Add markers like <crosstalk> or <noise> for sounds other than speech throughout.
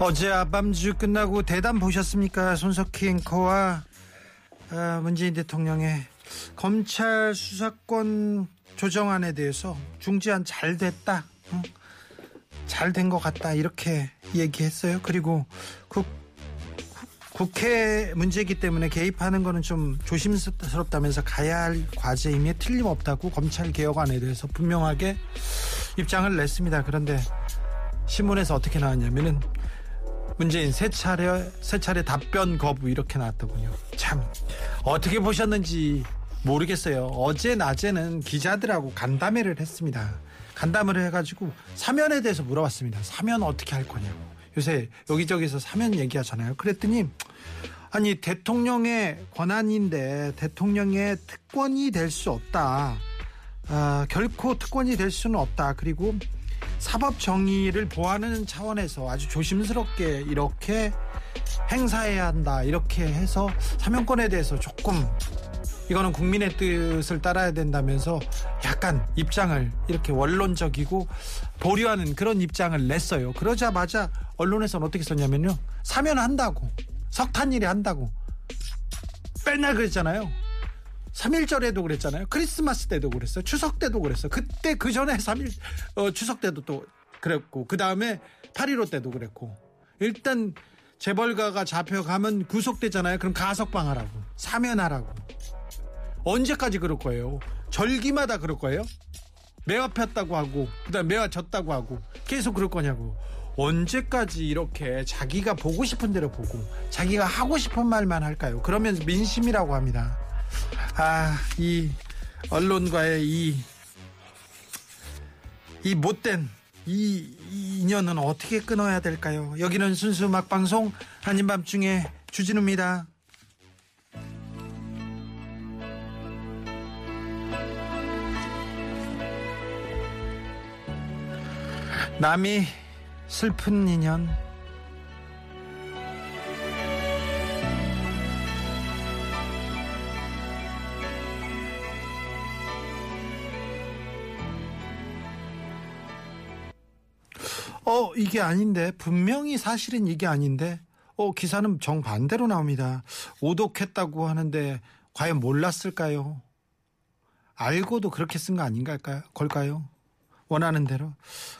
어제 아밤주 끝나고 대담 보셨습니까? 손석희 앵커와 아, 문재인 대통령의 검찰 수사권 조정안에 대해서 중지안 잘 됐다. 잘된 것 같다. 이렇게 얘기했어요. 그리고 국, 국회 문제이기 때문에 개입하는 거는 좀 조심스럽다면서 가야 할 과제임에 틀림없다고 검찰 개혁안에 대해서 분명하게 입장을 냈습니다. 그런데 신문에서 어떻게 나왔냐면은 문재인 세 차례 세 차례 답변 거부 이렇게 나왔더군요. 참 어떻게 보셨는지 모르겠어요. 어제 낮에는 기자들하고 간담회를 했습니다. 간담회를 해가지고 사면에 대해서 물어봤습니다. 사면 어떻게 할 거냐고. 요새 여기저기서 사면 얘기하잖아요. 그랬더니 아니 대통령의 권한인데 대통령의 특권이 될 수 없다. 아, 결코 특권이 될 수는 없다. 그리고 사법 정의를 보호하는 차원에서 아주 조심스럽게 이렇게 행사해야 한다. 이렇게 해서 사면권에 대해서 조금 이거는 국민의 뜻을 따라야 된다면서 약간 입장을 이렇게 원론적이고 보류하는 그런 입장을 냈어요. 그러자마자 언론에서는 어떻게 썼냐면요. 사면한다고. 석탄일이 한다고. 맨날 그랬잖아요. 3일절에도 그랬잖아요. 크리스마스 때도 그랬어요. 추석 때도 그랬어요. 그때 그 전에 3일, 어, 추석 때도 또 그랬고, 그 다음에 8.15 때도 그랬고. 일단 재벌가가 잡혀가면 구속되잖아요. 그럼 가석방하라고. 사면하라고. 언제까지 그럴 거예요? 절기마다 그럴 거예요? 매화 폈다고 하고, 그 다음 매화 졌다고 하고, 계속 그럴 거냐고. 언제까지 이렇게 자기가 보고 싶은 대로 보고, 자기가 하고 싶은 말만 할까요? 그러면 민심이라고 합니다. 아, 이 언론과의 이, 이 못된 이, 이 인연은 어떻게 끊어야 될까요? 여기는 순수 막방송 한인 밤중에 주진우입니다. 남이 슬픈 인연 어 이게 아닌데 분명히 사실은 이게 아닌데 어 기사는 정반대로 나옵니다. 오독했다고 하는데 과연 몰랐을까요? 알고도 그렇게 쓴 거 아닌가 걸까요? 원하는 대로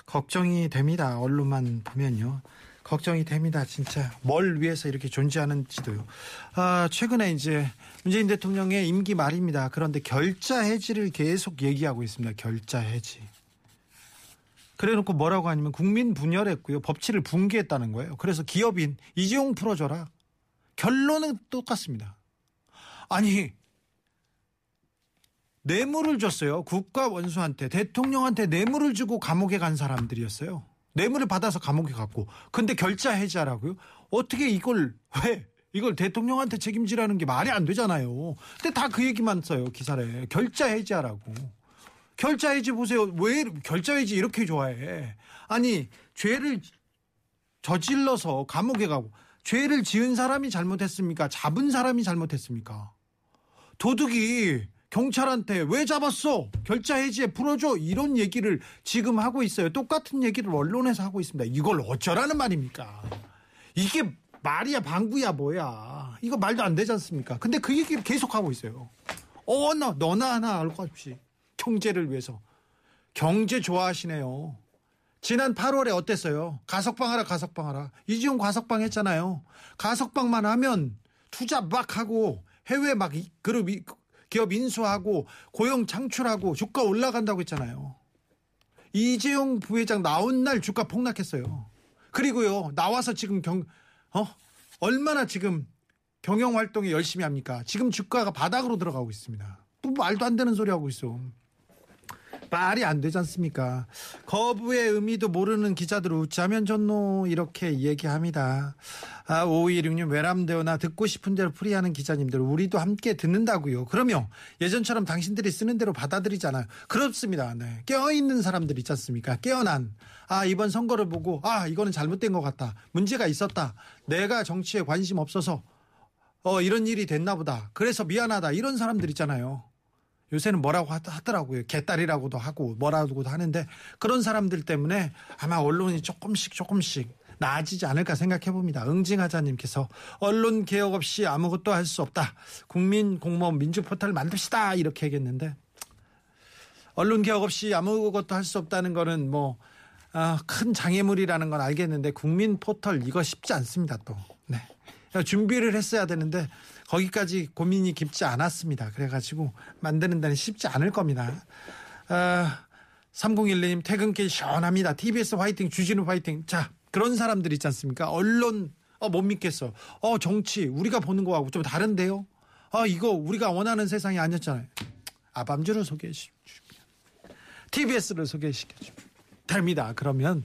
걱정이 됩니다. 언론만 보면요. 걱정이 됩니다. 진짜 뭘 위해서 이렇게 존재하는지도요. 아, 최근에 이제 문재인 대통령의 임기 말입니다. 그런데 결자 해지를 계속 얘기하고 있습니다. 결자 해지. 그래놓고 뭐라고 하냐면 국민 분열했고요. 법치를 붕괴했다는 거예요. 그래서 기업인 이재용 풀어줘라. 결론은 똑같습니다. 아니 뇌물을 줬어요. 국가 원수한테 대통령한테 뇌물을 주고 감옥에 간 사람들이었어요. 뇌물을 받아서 감옥에 갔고 근데 결자 해지하라고요? 어떻게 이걸 왜 이걸 대통령한테 책임지라는 게 말이 안 되잖아요. 근데 다 그 얘기만 써요 기사에 결자 해지하라고. 결자해지 보세요. 왜 결자해지 이렇게 좋아해? 아니 죄를 저질러서 감옥에 가고 죄를 지은 사람이 잘못했습니까? 잡은 사람이 잘못했습니까? 도둑이 경찰한테 왜 잡았어? 결자 해지에 풀어줘 이런 얘기를 지금 하고 있어요. 똑같은 얘기를 언론에서 하고 있습니다. 이걸 어쩌라는 말입니까? 이게 말이야 방구야 뭐야? 이거 말도 안 되지 않습니까? 근데 그 얘기를 계속 하고 있어요. 어나 너나 하나 알것 없이. 경제를 위해서. 경제 좋아하시네요. 지난 8월에 어땠어요? 가석방 하라, 가석방 하라. 이지용 가석방 했잖아요. 가석방만 하면 투자 막 하고 해외 막 그룹 기업 인수하고 고용 창출하고 주가 올라간다고 했잖아요. 이재용 부회장 나온 날 주가 폭락했어요. 그리고요, 나와서 지금 경, 어? 얼마나 지금 경영 활동에 열심히 합니까? 지금 주가가 바닥으로 들어가고 있습니다. 또 말도 안 되는 소리 하고 있어. 말이 안 되지 않습니까? 거부의 의미도 모르는 기자들 웃자면 좋노 이렇게 얘기합니다. 아, 5216님 외람되거나 듣고 싶은 대로 풀이하는 기자님들 우리도 함께 듣는다고요. 그러면 예전처럼 당신들이 쓰는 대로 받아들이잖아요. 그렇습니다. 네. 깨어있는 사람들 있지 않습니까? 깨어난 아 이번 선거를 보고 아 이거는 잘못된 것 같다. 문제가 있었다. 내가 정치에 관심 없어서 어 이런 일이 됐나 보다. 그래서 미안하다. 이런 사람들 있잖아요. 요새는 뭐라고 하- 하더라고요. 개딸이라고도 하고 뭐라고도 하는데 그런 사람들 때문에 아마 언론이 조금씩 조금씩 나아지지 않을까 생각해 봅니다. 응징하자님께서 언론 개혁 없이 아무것도 할 수 없다. 국민 공무원 민주 포털 만듭시다 이렇게 얘기했는데 언론 개혁 없이 아무것도 할 수 없다는 거는 뭐 아, 큰 장애물이라는 건 알겠는데 국민 포털 이거 쉽지 않습니다 또. 네. 준비를 했어야 되는데 거기까지 고민이 깊지 않았습니다. 그래가지고 만드는 데는 쉽지 않을 겁니다. 아, 3011님 퇴근길 시원합니다. TBS 화이팅, 주진우 화이팅. 자 그런 사람들 있지 않습니까? 언론 어, 못 믿겠어. 어 정치 우리가 보는 거하고 좀 다른데요. 아 이거 우리가 원하는 세상이 아니었잖아요. 아밤주를 소개해 주십니다. TBS를 소개시켜 줍니다. 됩니다. 그러면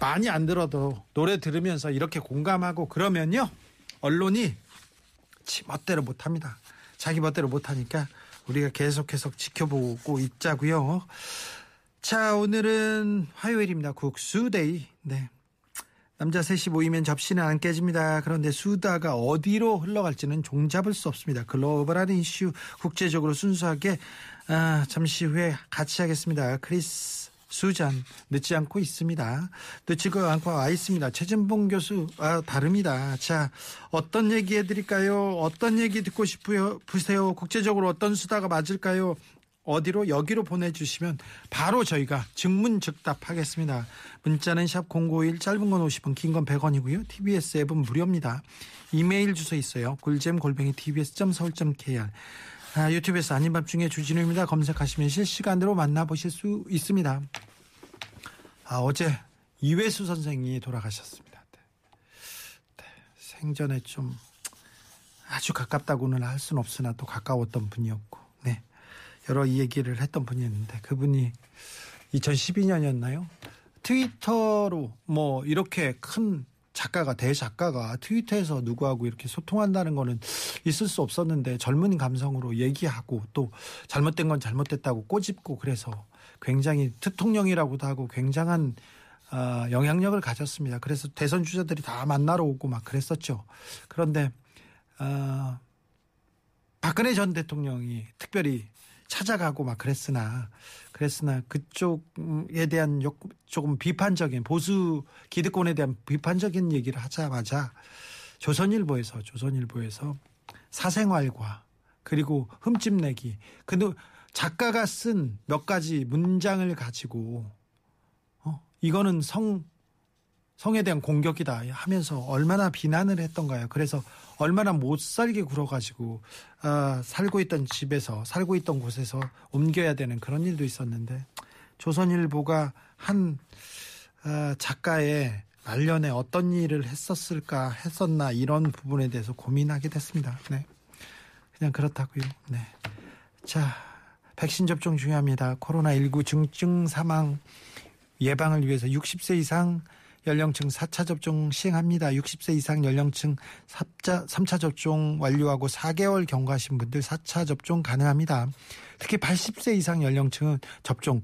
많이 안 들어도 노래 들으면서 이렇게 공감하고 그러면요 언론이 지 멋대로 못합니다. 자기 멋대로 못하니까 우리가 계속해서 지켜보고 있자고요. 자 오늘은 화요일입니다. 국수데이. 네. 남자 셋이 모이면 접시는 안 깨집니다. 그런데 수다가 어디로 흘러갈지는 종잡을 수 없습니다. 글로벌한 이슈 국제적으로 순수하게 아, 잠시 후에 같이 하겠습니다. 크리스 수잔 늦지 않고 있습니다. 늦지고 않고 와 있습니다. 최진봉 교수 아, 다릅니다. 자 어떤 얘기 해드릴까요? 어떤 얘기 듣고 싶으요 보세요. 국제적으로 어떤 수다가 맞을까요? 어디로 여기로 보내주시면 바로 저희가 증문즉답하겠습니다. 문자는 샵 051 짧은 건 50원 긴 건 100원이고요. TBS 앱은 무료입니다. 이메일 주소 있어요. 굴잼 골뱅이 tbs.서울.kr 아, 유튜브에서 아닌 밤중에 주진우입니다. 검색하시면 실시간으로 만나보실 수 있습니다. 아, 어제 이회수 선생이 돌아가셨습니다. 네. 네, 생전에 좀 아주 가깝다고는 할 수는 없으나 또 가까웠던 분이었고, 네. 여러 얘기를 했던 분이었는데 그분이 2012년이었나요? 트위터로 뭐 이렇게 큰 작가가 대작가가 트위터에서 누구하고 이렇게 소통한다는 거는 있을 수 없었는데 젊은 감성으로 얘기하고 또 잘못된 건 잘못됐다고 꼬집고 그래서 굉장히 특통령이라고도 하고 굉장한 어, 영향력을 가졌습니다. 그래서 대선 주자들이 다 만나러 오고 막 그랬었죠. 그런데 어, 박근혜 전 대통령이 특별히 찾아가고 막 그랬으나 그랬으나 그쪽에 대한 요- 조금 비판적인 보수 기득권에 대한 비판적인 얘기를 하자마자 조선일보에서 조선일보에서 사생활과 그리고 흠집내기 그 작가가 쓴 몇 가지 문장을 가지고 어 이거는 성 성에 대한 공격이다 하면서 얼마나 비난을 했던가요. 그래서 얼마나 못 살게 굴어가지고 아, 살고 있던 집에서 살고 있던 곳에서 옮겨야 되는 그런 일도 있었는데 조선일보가 한 아, 작가의 말년에 어떤 일을 했었을까 했었나 이런 부분에 대해서 고민하게 됐습니다. 네. 그냥 그렇다고요. 네. 자, 백신 접종 중요합니다. 코로나 19 중증 사망 예방을 위해서 60세 이상 연령층 4차 접종 시행합니다. 60세 이상 연령층 3차, 3차 접종 완료하고 4개월 경과하신 분들 4차 접종 가능합니다. 특히 80세 이상 연령층은 접종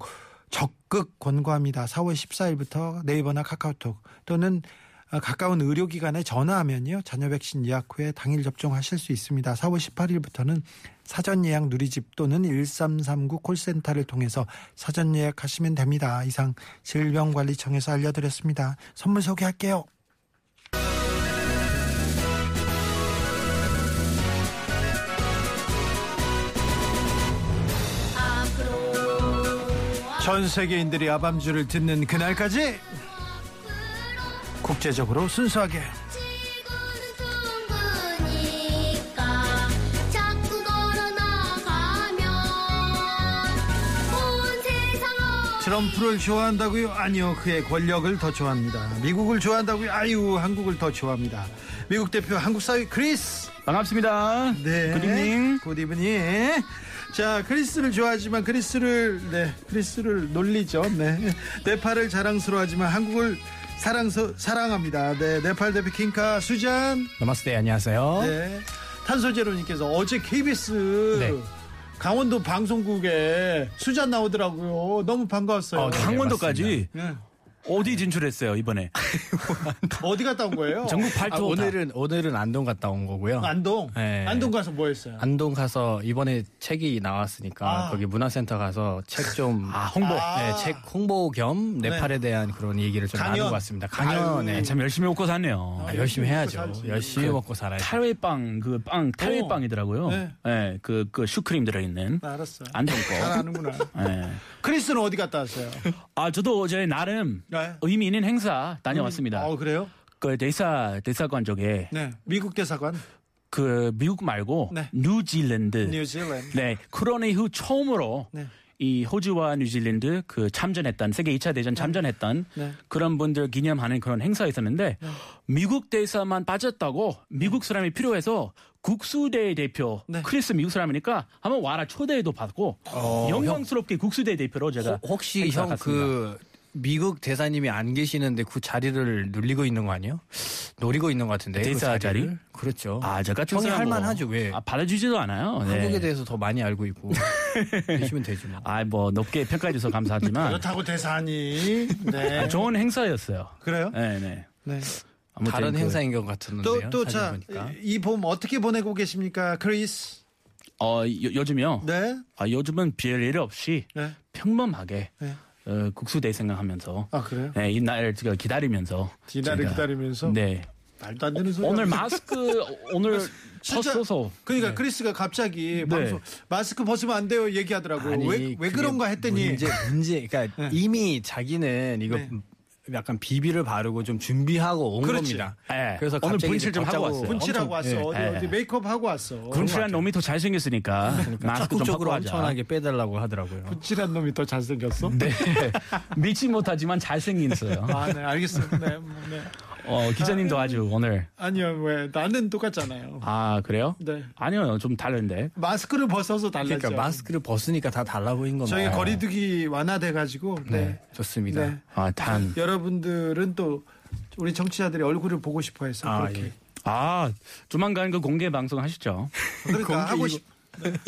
적극 권고합니다. 4월 14일부터 네이버나 카카오톡 또는 어, 가까운 의료기관에 전화하면요. 자녀 백신 예약 후에 당일 접종하실 수 있습니다. 4월 18일부터는 사전 예약 누리집 또는 1339 콜센터를 통해서 사전 예약하시면 됩니다. 이상 질병관리청에서 알려드렸습니다. 선물 소개할게요. 전 세계인들이 아밤주를 듣는 그날까지 국제적으로 순수하게 트럼프를 좋아한다고요? 아니요, 그의 권력을 더 좋아합니다. 미국을 좋아한다고요? 아유, 한국을 더 좋아합니다. 미국 대표 한국 사회 크리스. 반갑습니다. 네. Good evening. Good evening. 자, 크리스를 좋아하지만 크리스를 네, 크리스를 놀리죠. 네. 네팔을 자랑스러워하지만 한국을 사랑서 사랑합니다. 네, 네팔 대표 킹카 수잔. नमस्ते 안녕하세요. 네. 탄소제로님께서 어제 KBS 네. 강원도 방송국에 수잔 나오더라고요. 너무 반가웠어요. 어, 네. 강원도까지 네. 어디 진출했어요 이번에? <laughs> 어디 갔다 온 거예요? 전국 아, 발표 오늘은 오늘은 안동 갔다 온 거고요. 안동. 네. 안동 가서 뭐 했어요? 안동 가서 이번에 책이 나왔으니까 아. 거기 문화센터 가서 책 좀 아, 홍보. 네, 책 홍보 겸 네팔에 대한 그런 얘기를 좀 강연. 나누고 왔습니다. 강연에 참 열심히 먹고 사네요. 아, 열심히 먹고 해야죠. 살지. 열심히 그 먹고 살아야죠. 탈회빵 그 빵 탈회빵이더라고요. 네. 네. 그, 그 슈크림 들어있는 알았어. 안동 잘 거. 아는구나. 네. 크리스는 어디 갔다 왔어요? 아 저도 어제 나름 네. 의미 있는 행사 다녀왔습니다. 어, 그래요? 그 대사 대사관 쪽에 네. 미국 대사관, 그 미국 말고 네. 뉴질랜드. 뉴질랜드. 네 코로나 이후 처음으로 네. 이 호주와 뉴질랜드 그 참전했던 세계 2차 대전 참전했던 네. 그런 분들 기념하는 그런 행사가 있었는데 미국 대사만 빠졌다고 미국 사람이 필요해서 국수대 대표 네. 크리스 미국 사람이니까 한번 와라 초대도 받고 어, 영광스럽게 국수대 대표로 제가 혹- 혹시 형 갔습니다. 그 미국 대사님이 안 계시는데 그 자리를 눌리고 있는 거 아니에요? 노리고 있는 것 같은데. 그 대사 자리를? 자리? 그렇죠. 아, 저 같은 형이 사람 할만하죠, 왜? 아, 받아주지도 않아요. 네. 한국에 대해서 더 많이 알고 있고 <laughs> 계시면 되지 뭐. 아, 뭐 높게 평가해 줘서 감사하지만 그렇다고 대사니. 네. 아, 좋은 행사였어요. 그래요? 네, 네. 네. 다른 그- 행사인 것 같았는데요. 또, 또, 사진 자, 보니까. 이봄 어떻게 보내고 계십니까, 크리스? 어, 요, 요즘요. 네. 아, 요즘은 별 일 없이 네. 평범하게 네. 어, 국수대 생각하면서 아, 그래요? 네, 이날 제가 기다리면서 제가- 기다리면서? 네. 말도 안 되는 소리. 오늘 마스크 오늘 진짜- 벗어서 그러니까 크리스가 갑자기 네. 방송 마스크 벗으면 안 돼요 얘기하더라고요. 아니, 왜, 왜 그런가 했더니 문제 문제 그러니까 <laughs> 네. 이미 자기는 이거 네. 약간 비비를 바르고 좀 준비하고 온 그렇지. 겁니다. 네. 그래서 오늘 갑자기 분칠 좀 하고 왔어요. 분칠하고 왔어. 어디, 예. 어디 메이크업 하고 왔어. 분칠한 놈이 더 잘생겼으니까 마스크 좀 적극적으로 바꿔 하자. 엄청나게 빼달라고 하더라고요. 분칠한 놈이 더 잘생겼어? 네. <laughs> 믿지 못하지만 잘생겼어요. 아, 네, 알겠습니다. 네, 뭐, 네. 어, 기자님도 아 주 오늘 아니요, 왜 나는 똑같잖아요. 아 그래요? 네. 아니요 좀 다른데. 마스크를 벗어서 달랐죠. 그러니까 마스크를 벗으니까 다 달라 보인 겁니다. 저희 거리두기 완화돼가지고 네. 네, 좋습니다. 네. 아 단 여러분들은 또 우리 정치자들의 얼굴을 보고 싶어 해서 아, 그렇게 예. 아, 조만간 그 공개 방송 하시죠. 그러니까 하고 이거- 싶 네,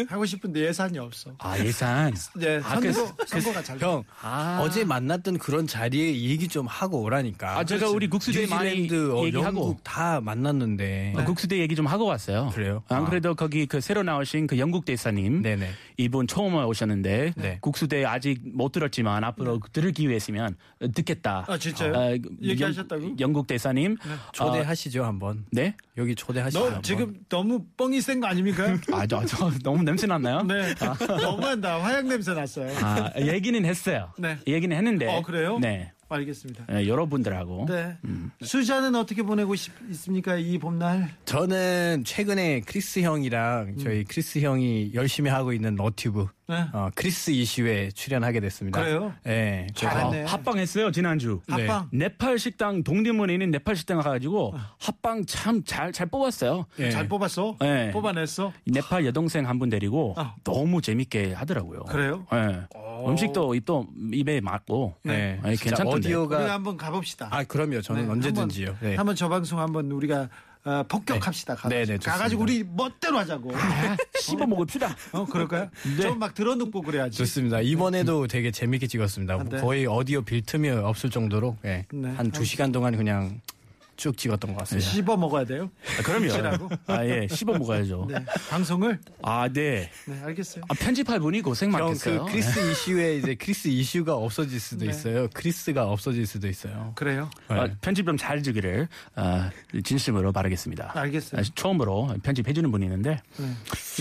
하고 싶은데 예산이 없어. 아, 예산. 네, 아, 선거 그- 선거가 잘. 돼. 형 아. 어제 만났던 그런 자리에 얘기 좀 하고 오라니까. 아, 제가 우리 국수대 많이 뉴질랜드, 어, 얘기하고. 영국 다 만났는데. 어, 국수대 얘기 좀 하고 왔어요. 그래요? 안 아. 그래도 거기 그 새로 나오신 그 영국 대사님. 네네. 이분 처음 오셨는데 네. 국수대 아직 못 들었지만 앞으로 들을 기회 있으면 듣겠다. 아, 진짜요? 어, 얘기하셨다고? 영, 영국 대사님. 초대하시죠 한번. 네? 여기 초대하시죠. 너 한번. 지금 너무 뻥이 센 거 아닙니까? <laughs> 아, 저, 저 너무 냄새 났나요? 네, 너무한다. 화약 냄새 났어요. 아, 얘기는 했어요. 네. 얘기는 했는데. 어, 그래요? 네. 알겠습니다. 네, 여러분들하고. 네. 수자는 어떻게 보내고 싶, 있습니까? 이 봄날? 저는 최근에 크리스 형이랑 저희 크리스 형이 열심히 하고 있는 너튜브 네. 어, 크리스 이슈에 출연하게 됐습니다. 그래요? 네. 잘했네. 아, 합방했어요, 지난주. 합방. 네팔 식당, 동대문에 있는 네팔 식당 가가지고 합방 참 잘, 잘 뽑았어요. 예. 잘 뽑았어? 네. 뽑아냈어? 네팔 여동생 한 분 데리고 어. 너무 재밌게 하더라고요. 그래요? 네. 음식도 또 입에 맞고. 네. 네, 진짜 괜찮던데. 오디오가 우리가 한번 가봅시다. 아 그럼요. 저는 네, 언제든지요. 한번, 네. 한번 저 방송 한번 우리가 어, 폭격합시다. 가가지고. 네, 네, 좋습니다. 가가지고 우리 멋대로 하자고. <laughs> 아, 씹어 먹읍시다. 어, 그럴까요? 좀막 들어눕고 그래야지. 좋습니다. 이번에도 되게 재밌게 찍었습니다. 아, 네. 거의 오디오 빌 틈이 없을 정도로 예. 네. 한두 시간 동안 그냥 쭉 찍었던 것 같습니다. 씹어 먹어야 돼요. 아, 그럼요. 씹으라고? 아, 예. 씹어 먹어야죠. 네. 방송을? 아, 네. 네, 알겠어요. 아, 편집할 분이 고생 형, 많겠어요. 그 크리스 이슈에 이제 크리스 이슈가 없어질 수도 네. 있어요. 크리스가 없어질 수도 있어요. 그래요. 네. 아, 편집 좀 잘 주기를 아, 진심으로 바라겠습니다. 알겠어요. 아, 처음으로 편집해주는 분이 있는데 네.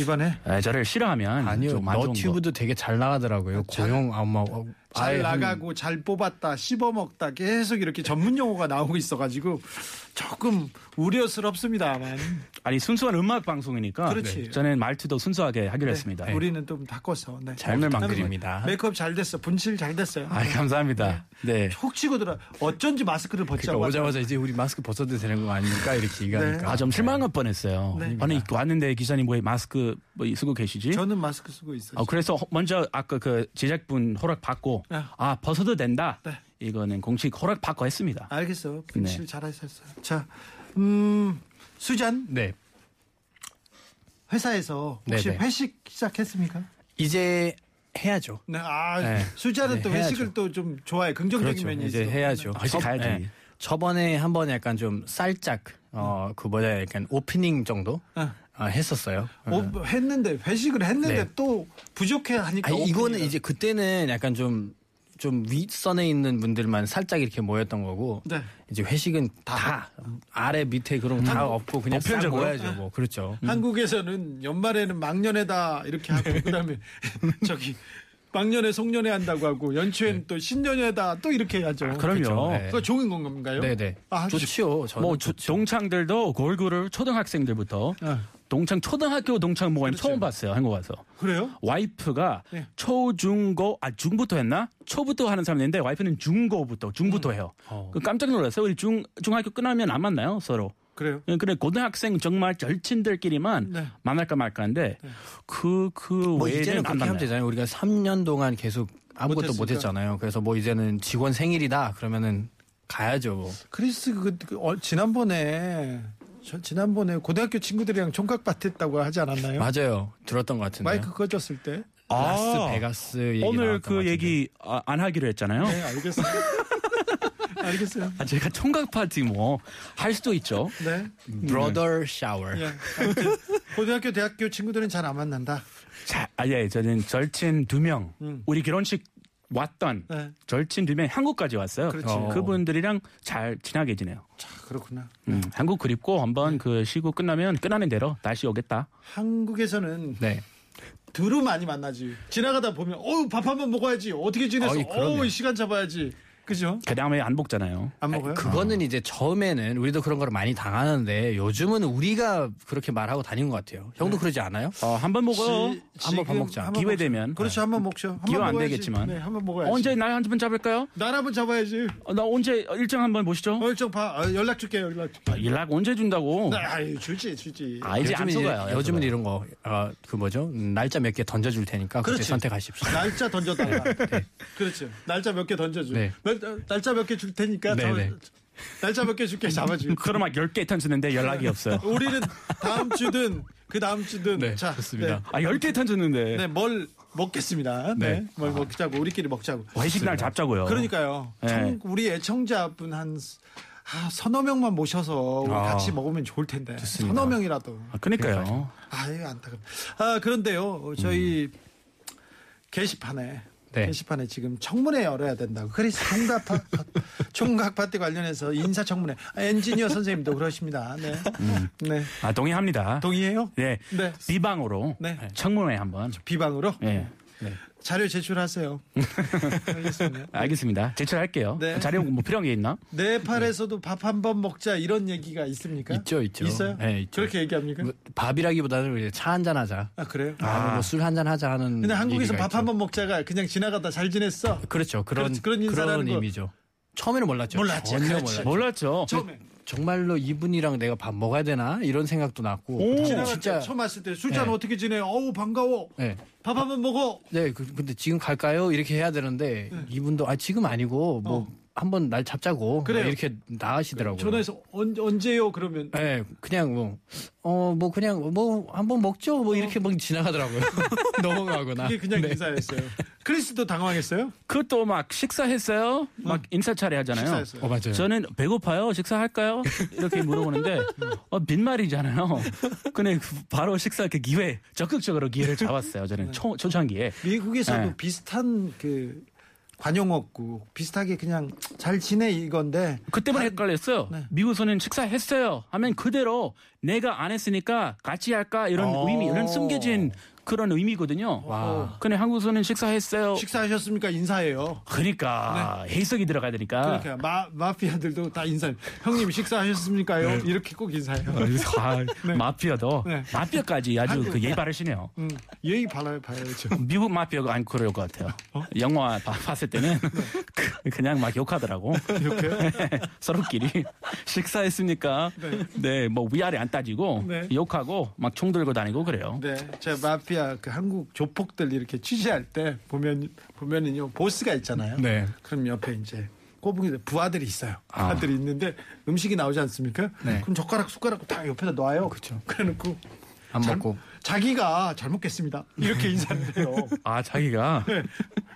이번에 아, 저를 싫어하면 아니요. 너튜브도 되게 잘 나가더라고요. 고용 아마 어, 잘 나가고 잘 뽑았다 씹어 먹다 계속 이렇게 전문 용어가 나오고 있어가지고 조금 우려스럽습니다만 아니 순수한 음악 방송이니까 그렇지. 네. 저는 말투도 순수하게 하기로 했습니다. 네, 우리는 좀 바꿔서. 네. 잘 오늘만 드립니다. 메이크업 잘 됐어. 분칠 잘 됐어요. 아, 감사합니다. 네. 훅 치고 들어. 어쩐지 마스크를 그러니까 벗자고. 오자마자 이제 우리 마스크 벗어도 되는 거 아닙니까? 이렇게 얘기하니까. 아, 좀 실망할 뻔했어요. 네. 아니 왔는데 기사님 왜 마스크 뭐 쓰고 계시지? 저는 마스크 쓰고 있어요. 어, 그래서 허- 먼저 아까 그 제작분 허락 받고 네. 아 벗어도 된다. 네. 이거는 공식 허락 받고 했습니다. 알겠어. 분칠 네. 잘하셨어요. 자, 음, 수잔 네. 회사에서 혹시 네네. 회식 시작했습니까? 이제 해야죠. 네, 아, 네. 수잔은 네, 또 해야죠. 회식을 또좀 좋아해. 긍정적인 그렇죠. 면이 이제 있어. 해야죠. 회식 가야지. 네. 저번에 한 번 약간 좀 살짝 어그 뭐냐 약간 오프닝 정도 네. 어, 했었어요. 어, 어. 했는데 회식을 했는데 네. 또 부족해 하니까 아니, 이거는. 이제 그때는 약간 좀 좀 윗선에 있는 분들만 살짝 이렇게 모였던 거고 네. 이제 회식은 다, 아래 밑에 그런 거다 없고 그냥 싹? 모여야죠. 뭐 그렇죠. 한국에서는 연말에는 막년에다 이렇게 하고 그다음에 <laughs> 저기 막년에 송년회 한다고 하고 연초에는 또 신년회다 또 이렇게 해야죠. 아, 그럼요. 네. 그거 좋은 건가요? 네네. 아, 좋지요. 저는 뭐 조- 동창들도 골고루 초등학생들부터 아, 동창 초등학교 동창 모임 그렇죠. 처음 봤어요 한국 와서 그래요? 와이프가 네. 초중고 아 중부터 했나 초부터 하는 사람이 있는데 와이프는 중고부터 중부터 해요. 어. 그 깜짝 놀랐어요. 우리 중 중학교 끝나면 안 만나요 서로. 그래요? 그래 고등학생 정말 절친들끼리만 네. 만날까 말까인데 그 그뭐 외에는 이제는 안 그렇게 하면 만나요. 되잖아요. 우리가 3년 동안 계속 아무것도. 못했잖아요. 그래서 뭐 이제는 직원 생일이다 그러면은 가야죠. 뭐. 크리스 그, 그 어, 지난번에 저 지난번에 고등학교 친구들이랑 총각 파티 했다고 하지 않았나요? 맞아요. 들었던 것 같은데. 마이크 꺼졌을 때. 라스베가스 얘기 오늘 그. 얘기 아, 안 하기로 했잖아요. 네, 알겠어요. <laughs> 알겠어요. 아, 제가 총각 파티 뭐 할 수도 있죠. 네. bridal shower. 예. 아무튼 고등학교, 대학교 친구들은 잘 안 만난다. 자, 아, 예, 저는 절친 두 명, 음. 우리 결혼식 왔던 네. 절친 두명 한국까지 왔어요. 그렇지. 어, 그분들이랑 잘 친하게 지내요. 자, 그렇구나. 음, 한국 그립고 한번 그 시구 끝나면 끝나는 대로 다시 오겠다. 한국에서는 네. 두루 많이 만나지. 지나가다 보면, 어우, 밥 한번 먹어야지. 어떻게 지냈어? 어우, 시간 잡아야지. 그죠? 그 다음에 안 먹잖아요. 안 먹어요? 그거는 이제 처음에는 우리도 그런 걸 많이 당하는데 요즘은 우리가 그렇게 말하고 다니는 것 같아요. 형도 그러지 않아요? 어, 한 번 먹어요. 지- 한번 밥 먹자. 한번 기회 먹자. 되면. 그렇죠. 한번 먹죠. 한번 기회 안 먹어야지. 되겠지만. 네, 한번 먹어야지. 언제 날 한 번 잡을까요? 날 한 번 잡아야지. 어, 나 언제 일정 한 번 보시죠. 어, 일정 봐. 아, 연락 줄게, 연락 줄게. 아, 연락 언제 준다고? 네, 아유, 주지, 주지. 아, 이제 안 속아요. 요즘은 이런 거, 어, 그 뭐죠? 음, 날짜 몇 개 던져줄 테니까 그때 그렇지. 선택하십시오. 날짜 던져달라. <laughs> 그렇죠. 날짜 몇 개 던져줘. 네. 몇- 날짜 몇 개 줄 테니까. 네, 잡아- 네. 날짜 몇 개 줄게 잡아줘. 그럼 막 10개 던지는데 연락이 없어요. 우리는 다음 주든 그 다음 주든 네, 자, 좋습니다. 아, 10개 던졌는데. 네, 네, 뭘 먹겠습니다. 네. 네. 뭘 먹자고 우리끼리 먹자고. 회식 날 잡자고요. 그러니까요. 네. 청- 우리 애청자분 한 아, 서너 명만 모셔서 우리 아, 같이 먹으면 좋을 텐데. 좋습니다. 서너 명이라도. 아, 그러니까요. 아유, 안타깝. 아, 그런데요. 저희 게시판에 네. 게시판에 지금 청문회 열어야 된다고. 그래서 총각 파, <laughs> 총각 파티 관련해서 인사 청문회. 아, 엔지니어 선생님도 그러십니다. 네. 네. 아, 동의합니다. 동의해요? 네. 네. 비방으로 네. 청문회 한번. 비방으로 네. 자료 제출하세요. <laughs> 알겠습니다. 알겠습니다. 제출할게요. 네. 자료 뭐 필요한 게 있나? 네팔에서도 밥 한 번 먹자 이런 얘기가 있습니까? 있죠, 있죠. 있어요? 네, 있죠. 그렇게 얘기합니까? 뭐, 밥이라기보다는 차 한 잔 하자. 아 그래요? 아, 뭐술 한 잔 하자 하는. 근데 한국에서 밥 한. 번 먹자가 그냥 지나가다 잘 지냈어. 그렇죠. 그런 그렇지, 그런 거. 의미죠. 처음에는 몰랐죠. 몰랐지, 전혀 그렇지. 몰랐죠. 몰랐죠. 처음에 정말로 이분이랑 내가 밥 먹어야 되나 이런 생각도 났고. 오. 지나갈 진짜. 때 처음 왔을 때 술잔 네. 어떻게 지내? 어우 반가워. 네. 밥 한번 먹어. 네, 그, 근데 지금 갈까요? 이렇게 해야 되는데 이분도 아 지금 아니고 뭐 어. 한번 날 잡자고 그래요. 뭐 이렇게 나가시더라고요. 전화해서 언, 언제요? 그러면 네, 그냥 뭐, 어, 뭐, 그냥, 뭐, 한번 먹죠? 뭐, 이렇게 막 지나가더라고요. <laughs> 넘어가거나. 이게 그냥 네. 인사였어요. 크리스도 당황했어요? 그것도 막 식사했어요? 막 인사 차례 하잖아요. 식사했어요. 어, 맞아요. 저는 배고파요. 식사할까요? 이렇게 물어보는데 어, 빈말이잖아요. 근데 그 바로 식사 그 기회 적극적으로 기회를 잡았어요. 저는 초, 초창기에. 미국에서도 네. 비슷한 그 관용어구 비슷하게 그냥 잘 지내 이건데 그때만 헷갈렸어요. 네. 미국에서는 식사했어요. 하면 그대로 내가 안 했으니까 같이 할까 이런 어. 의미, 이런 숨겨진 그런 의미거든요. 와. 근데 한국에서는 식사했어요. 식사하셨습니까? 인사해요. 그러니까 해석이 들어가야 되니까. 그러니까 마, 마피아들도 다 인사. 형님 식사하셨습니까요? 이렇게 꼭 인사해요. 아, <laughs> 마피아도 네. 마피아까지 아주 그 예의 바르시네요. 음, 예의 바라 봐야죠. 미국 마피아가 안 그럴 것 같아요. 영화 봐- 봤을 때는 <laughs> 그- 그냥 막 욕하더라고. 이렇게 <laughs> 서로끼리 식사했습니까? 네. 뭐 위아래 안 따지고 네. 욕하고 막 총 들고 다니고 그래요. 네, 제가 마피아 그 한국 조폭들 이렇게 취재할 때 보면 보면은요 보스가 있잖아요. 네. 그럼 옆에 이제 꼬붕이 부하들이 있어요. 아. 부하들이 있는데 음식이 나오지 않습니까? 네. 그럼 젓가락 숟가락 다 옆에다 놔요. 그쵸. 그래놓고 안 잘- 먹고. 자기가 잘 먹겠습니다. 이렇게 인사를 해요. 아 자기가 네.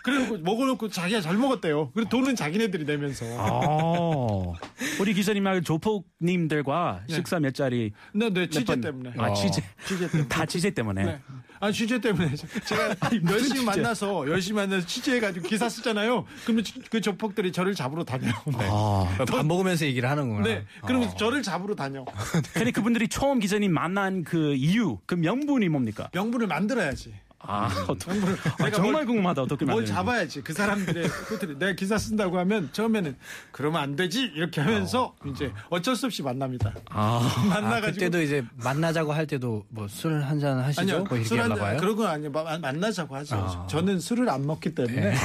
그래놓고 먹어놓고 자기가 잘 먹었대요. 그리고 돈은 자기네들이 내면서. 아, 우리 기자님하고 조폭님들과 식사 몇 자리 네, 네, 취재 번- 때문에. 아 취재 취재 <laughs> 때문에. 다 취재 때문에 네. 아 취재 때문에 제가 <laughs> 열심히? 만나서 열심히 만나서 취재해가지고 기사 쓰잖아요. 그러면 그 조폭들이 저를 잡으러 다녀요. 아, 밥 먹으면서 얘기를 하는구나. 네, 그러면 저를 잡으러 다녀. <laughs> 근데 그분들이 처음 기자님 만난 그 이유 그 명분이 뭡니까? 명분을 만들어야지. 아, <laughs> 어떻게, 명분을 아, 내가 정말 뭘, 궁금하다 어떻게 뭘 만드는지. 잡아야지. 그 사람들의 <laughs> 끝을 내가 기사 쓴다고 하면 처음에는 그러면 안 되지 이렇게 하면서 이제 어쩔 수 없이 만납니다. 아, <laughs> 아, 만나가지고 그때도 이제 만나자고 할 때도 뭐 술 한 잔 하시죠? 아니요, 뭐 이렇게 술 하나 한 봐요. 그런 건 아니에요. 마- 만나자고 하죠. 아. 저는 술을 안 먹기 때문에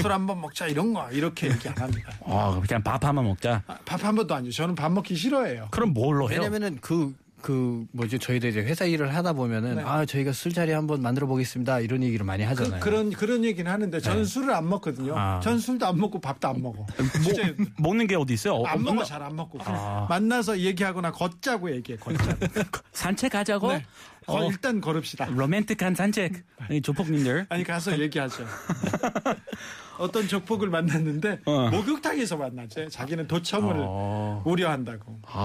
술한 번 먹자 이런 거 이렇게 얘기 안 합니다. 아, 그냥 밥 한 번 먹자. 아, 밥한 번도 아니죠. 저는 밥 먹기 싫어해요. 그럼 뭘로 해요? 왜냐면은 그, 그, 뭐지, 저희도 이제 회사 일을 하다 보면은, 네. 아, 저희가 술자리 한번 만들어 보겠습니다. 이런 얘기를 많이 하잖아요. 그, 런 그런 얘기는 하는데 저는 술을 안 먹거든요. 아. 전 술도 안 먹고 밥도 안 먹어. 진짜 먹는 게 어디 있어요? 어, 안 먹어 잘 안 먹고 아. 만나서 얘기하거나 걷자고 얘기해 걷자. <laughs> 산책하자고? 네. 거- 어, 일단 걸읍시다. 로맨틱한 산책. 이 조폭님들. 아니 가서 얘기하죠. <laughs> 어떤 조폭을 만났는데 어. 목욕탕에서 만나지. 자기는 도청을 어. 우려한다고. 아,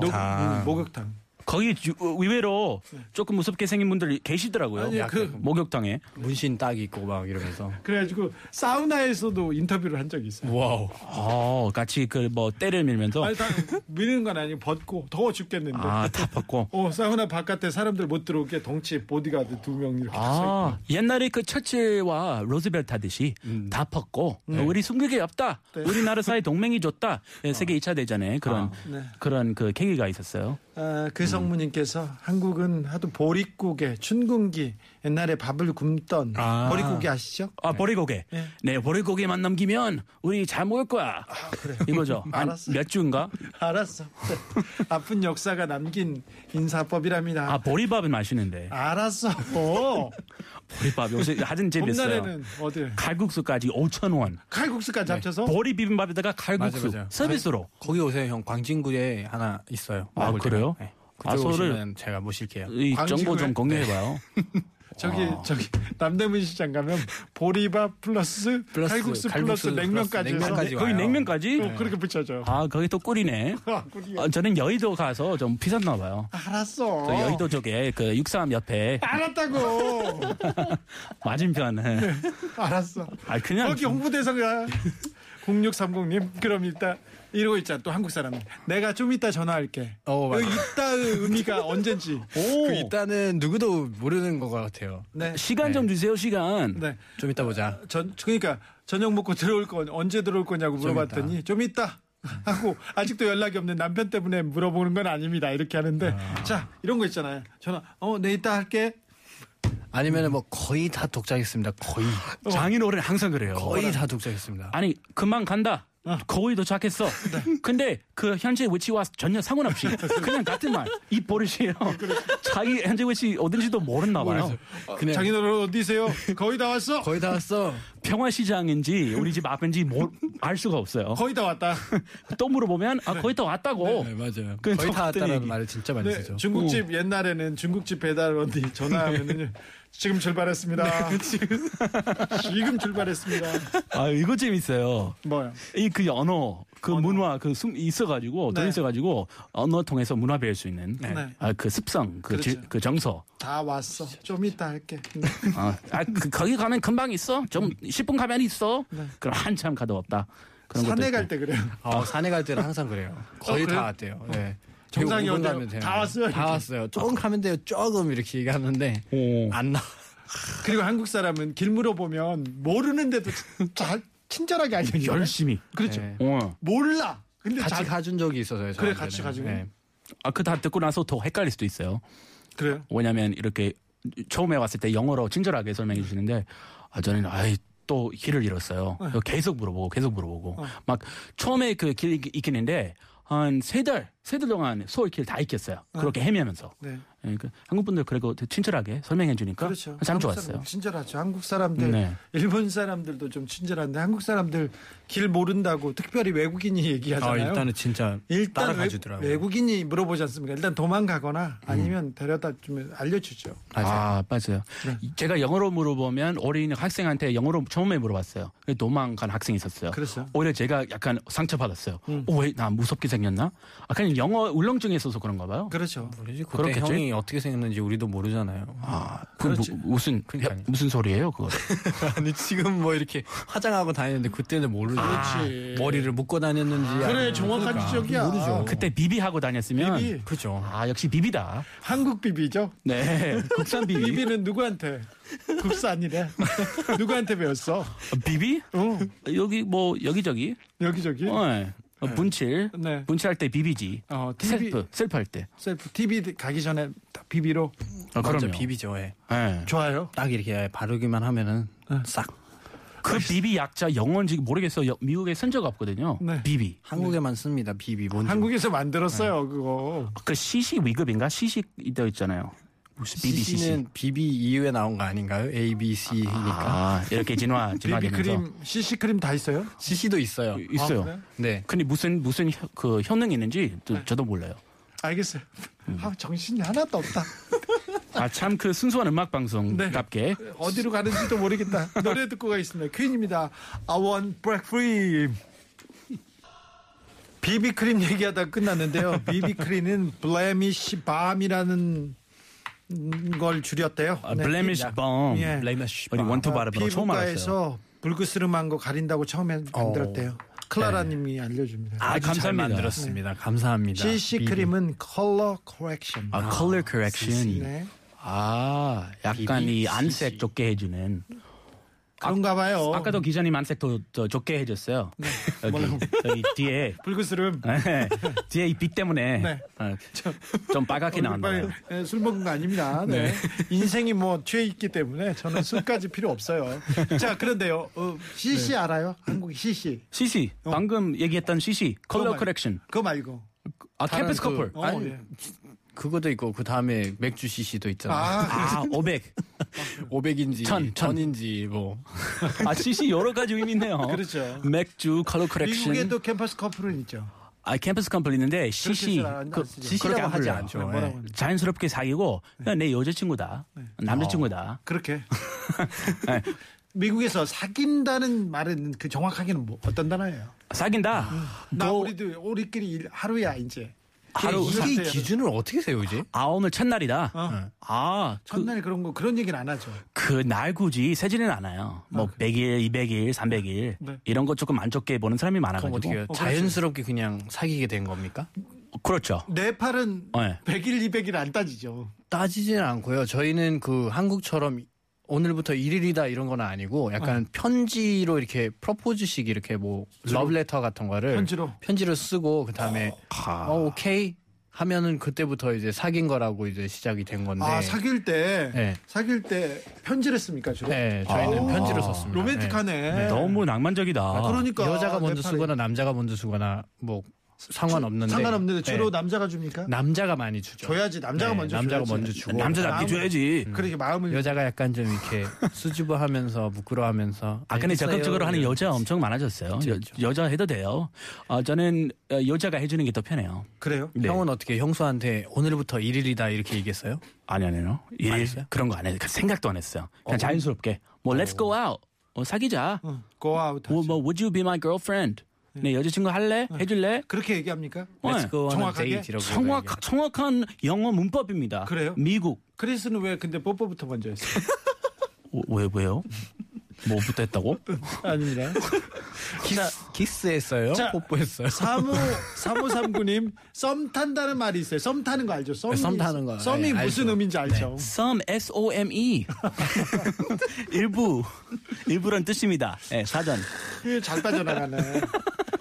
녹- 음, 목욕탕. 거기 주- 의외로 조금 무섭게 생긴 분들이 계시더라고요. 아니, 그- 목욕탕에. 문신 딱 있고 막 이러면서. <laughs> 그래가지고 사우나에서도 인터뷰를 한 적이 있어요. 와우. 어, 같이 그 뭐 때를 밀면서. 아니 다 미는 건 아니고 벗고 더워 죽겠는데. 아, 다 벗고. <laughs> 어 사우나 바깥에 사람들 못 들어오게 덩치 보디가드 두 명 이렇게 서 아, 옛날에 그 처칠과 로즈벨트 하듯이 다 벗고 우리 숨기게 없다. 네. 우리나라 사이 동맹이 좋다. 예, <laughs> 세계 2차 대전에 그런 네. 그런 그 계기가 있었어요. 아, 그 성무님께서 한국은 하도 보릿고개, 춘궁기 옛날에 밥을 굶던 아. 보릿고개 아시죠? 아, 보리고개. 네. 네, 보리고개만 넘기면 우리 잘 먹을 거야. 이거죠. <laughs> 한 알았어요. 몇 주인가? 알았어. <laughs> 아픈 역사가 남긴 인사법이랍니다. 아, 보리밥은 맛있는데. 알았어. 어. <laughs> 보리밥 요새 하던 집 있어요. 어디 칼국수까지 5천 원. 칼국수까지 합쳐서 보리 비빔밥에다가 칼국수 맞아, 맞아. 서비스로. 거기 오세요, 형. 광진구에 하나 있어요. 아, 그래요? 네. 아, 오시면 제가 모실게요. 이 정보 좀 광진구에? 공유해봐요. 저기 아. 저기 남대문 시장 가면 보리밥 플러스, 플러스 칼국수, 칼국수 플러스 냉면까지 냉면까지 해서 거기. 냉면까지? 또 그렇게 붙여줘. 아, 거기 또 꿀이네. <laughs> 아. 어, 저는 여의도 가서 좀 비쌌나 봐요. 알았어. 그 여의도 쪽에 그 육삼 옆에 알았다고. <laughs> 맞은편. 예. 알았어. 아, 그냥 거기 홍보대사가 <laughs> 0630님 그럼 이따 이러고 있잖아 또 한국 사람 내가 좀 이따 전화할게 어, 그 맞아. 이따의 의미가 <laughs> 언젠지 오, 그 일단은 누구도 모르는 것 같아요. 네. 시간 좀 주세요, 시간. 네. 좀 이따 보자. 전 그러니까 저녁 먹고 들어올 건 언제 들어올 거냐고 물어봤더니 좀 이따 <laughs> 하고 아직도 연락이 없는 남편 때문에 물어보는 건 아닙니다 이렇게 하는데 자 이런 거 있잖아요 전화 어내 이따 할게 아니면 은 뭐 거의 다 독자겠습니다. 거의. 장인어른 항상 그래요. 거의 다 독자겠습니다. 아니, 금방 간다. 거의 도착했어. 네. 근데 그 현재 위치와 전혀 상관없이 그냥 같은 말. 이 버릇이에요. 자기 현재 위치 어딘지도 모르나 봐요. 그냥 장인어른 어디세요 거의 다 왔어 거의 다 왔어. 평화시장인지 우리 집 앞인지 모- 알 수가 없어요. 거의 다 왔다 <laughs> 또 물어보면 아 거의 다 왔다고. 네, 맞아요. 그건 거의 다 얘기. 말을 진짜 많이 네, 쓰죠. 중국집 옛날에는 중국집 배달 언니 전화하면은 지금 출발했습니다. <laughs> 지금 출발했습니다. 아 이거 재밌어요. 뭐요? 이 그 언어, 그 문화, 그 숨 있어가지고 돈 네. 있어가지고 언어 통해서 문화 배울 수 있는 네. 아, 그 습성, 그, 그렇죠. 지- 그 정서. 다 왔어. 좀 이따 할게. 네. <laughs> 아, 아, 그, 거기 가면 금방 있어. 좀 10분 가면 있어. 네. 그럼 한참 가도 없다. 산에. 갈 때 그래요. 어, 산에 갈 때는 항상 그래요. 거의 어, 그래요? 다 왔대요. 네. 정상이 5분 어때요? 가면 돼요. 다 왔어요, 다 이렇게. 왔어요. 조금 가면 돼요. 조금 이렇게 얘기하는데 오. 안 나. 그리고 한국 사람은 길 물어보면 모르는데도 잘 친절하게 알려줘요. <laughs> 열심히. 그렇죠. 네. 어. 몰라. 근데 같이 잘 가준 적이 있어서요. 그래. 같이 가지고. 네. 아, 그 다 듣고 나서 더 헷갈릴 수도 있어요. 그래요. 왜냐하면 이렇게 처음에 왔을 때 영어로 친절하게 설명해 주시는데 아 저는 아이 또 길을 잃었어요. 네. 계속 물어보고 계속 물어보고 막 처음에 그길 익히는데 한 세 달 세 달 동안 서울 길다 익혔어요. 그렇게 헤매면서. 네. 예, 그 한국 분들 그리고 친절하게 설명해 주니까 그렇죠. 참 좋았어요. 친절하죠. 한국 사람들, 네. 일본 사람들도 좀 친절한데 한국 사람들 길 모른다고 특별히 외국인이 아, 얘기하잖아요. 일단은 진짜 일단 따라가주더라고요. 외, 국인이 물어보지 않습니까? 일단 도망가거나 아니면 데려다 주면 알려주죠. 아, 맞아요. 네. 제가 영어로 물어보면 어린 학생한테 영어로 처음에 물어봤어요. 도망간 학생이 있었어요. 그랬어요? 오히려 제가 약간 상처받았어요. 음. 어, 왜나 무섭게 생겼나? 아, 그냥 영어 울렁증이 있어서 그런가 봐요. 그렇죠. 모르지. 그때 그렇겠지? 형이 어떻게 생겼는지 우리도 모르잖아요. 아, 그. 무, 무슨 그러니까요. 무슨 소리예요, 그거? <laughs> 아니 지금 뭐 이렇게 화장하고 다녔는데 그때는 모르죠. 그렇지. 머리를 묶고 다녔는지. 그래 정확한 그러니까. 지적이야. 모르죠. 그때 비비 하고 다녔으면 비비. 그죠. 아, 역시 비비다. 한국 비비죠. 네. <laughs> 국산 비비. 비비는 누구한테? 국산이래. 누구한테 배웠어? 어, 비비? 어, 여기 뭐 여기저기. 여기저기. 어, 네. 어, 분칠. 네. 분칠할 때 BB지. 어, TV, 셀프, 셀프 할 때. 셀프 TV 가기 전에 다 BB로 아, 맞아 그럼요. BB죠. 예. 네. 좋아요. 딱 이렇게 바르기만 하면은 싹. 그 BB 약자 영어인지 모르겠어. 요 미국에 쓴 적 없거든요. 네. BB. 한국에만 씁니다. BB 뭔지. 한국에서 만들었어요 그거. 그 CC 윗급인가? CC도 있잖아요. 무슨 BB CC. CC는 BB 이후에 나온 거 아닌가요? A, B, C니까. 아, 이렇게 진화 BB <laughs> 진화되면서 크림, CC 크림 다 있어요? CC도 있어요. 있어요. 아, 그래요? 네. 근데 무슨 무슨 혀- 그 효능이 있는지 또 네. 저도 몰라요. 알겠어요. 아, 정신이 하나도 없다. <laughs> 아 참 그 순수한 음악 방송답게 어디로 가는지도 모르겠다. 노래 듣고 가겠습니다. 퀸입니다. I want break free. 비비크림 얘기하다 끝났는데요. 비비크림은 블레미시 밤이라는 걸 줄였대요. 아, 네. 블레미시 범. 예. 블레미시 우리 원투 바르는 거 처음 알았어요. 피부과에서 불그스름한 거 가린다고 처음에 만들었대요. 클라라님이 알려줍니다. 아, 감사합니다. 만들었습니다. 감사합니다. CC. 크림은 color correction. 아, color correction. 네. 아, 약간 BB, 이 안색 CC. 좋게 해주는. 그런가 봐요. 아까도 기자님 안색 더, 더 좋게 해줬어요. 여기, 여기 뒤에 <laughs> 불그스름. 네, 뒤에 이 빛 때문에 네. 어, 좀 빨갛게 나온다요. 네, 술 먹은 거 아닙니다. 네. 인생이 뭐 취해 있기 때문에 저는 술까지 필요 없어요. 자, 그런데요. 어, CC 네. 알아요? 한국 CC. CC 방금 얘기했던 CC color correction. 그거 말고. 아 캠퍼스 그- 커플. 어, 아니, 예. 그것도 있고 그 다음에 맥주 CC도 있잖아요. 아, 아 500. 500인지 <laughs> 천, 천. 천인지 뭐. 아 CC 여러 가지 의미 있네요. <laughs> 그렇죠. 맥주 color correction. 미국에도 캠퍼스 커플은 있죠. 아 캠퍼스 커플 있는데 CC 잘안 그, 그렇게 안 하지. 않죠. 네. 자연스럽게 사귀고 그냥 내 여자친구다. 남자친구다. 그렇게. <laughs> 네. 미국에서 사귄다는 말은 그 정확하게는 뭐, 어떤 단어예요? 사귄다. 나 너- 우리도 우리끼리 일- 하루야 이제. 하루 이. 기준을 어떻게 세우지? 아 오늘 첫날이다. 어. 아, 그, 첫날 그런 거 그런 얘기는 안 하죠. 그 날 굳이 세지는 않아요. 뭐 100일, 200일, 300일 네. 이런 거 조금 안 좋게 보는 사람이 많아가지고. 어떻게 해요? 자연스럽게 그냥 사귀게 된 겁니까? 그렇죠. 네팔은 네. 100일, 200일 안 따지죠. 따지지는 않고요. 저희는 그 한국처럼 오늘부터 1일이다 이런 건 아니고 약간 편지로 이렇게 프로포즈식 이렇게 뭐 러브레터 같은 거를 편지로? 편지를 쓰고 그다음에 어, 오케이 하면은 그때부터 이제 사귄 거라고 이제 시작이 된 건데. 아 사귈 때 네. 사귈 때 편지를 씁니까 주로? 네, 저희는 아, 편지를 썼습니다. 로맨틱하네. 너무 낭만적이다. 그러니까 여자가 먼저. 쓰거나 남자가 먼저 쓰거나 뭐 상관없는데 상관없는데 주로 네. 남자가 줍니까? 남자가 많이 주죠. 줘야지 남자가 네, 먼저 남자가 줘야지. 먼저 주고 남자답게 줘야지. 그렇게 마음을 여자가 약간 좀 이렇게 <laughs> 수줍어하면서 부끄러워하면서 아, 근데. 적극적으로 하는 여자 엄청 많아졌어요. 여, 있죠. 여 자 해도 돼요. 아, 저는 어, 여자가 해주는 게 더 편해요. 그래요? 네. 형은 어떻게 형수한테 오늘부터 1일이다 이렇게 얘기했어요? 아니, 아니요. 일 했어요? 그런 거안 했어요. 생각도 안 했어요. 그냥 자연스럽게. 뭐, let's go out. 어, 사귀자. 어, go out. 뭐. 뭐, would you be my girlfriend? 내 여자친구 할래? 해줄래? 그렇게 얘기합니까? A 정확하게? 정확, 정확한 영어 문법입니다. 그래요? 미국. 크리스는 왜 근데 뽀뽀부터 먼저 했어요? 어, 왜, 왜요? <laughs> 뭐 붙었다고? <laughs> 아닙니다. 키스, 키스했어요? 자, 뽀뽀했어요? 사무 <laughs> 사무삼구님 썸 탄다는 말이 있어요. 썸 타는 거 알죠? 썸이, 썸 타는 거, 썸이 예, 무슨 알죠. 의미인지 알죠? Some S O M E 일부 일부란 뜻입니다. 예, 사전. 예, 잘 빠져나가네.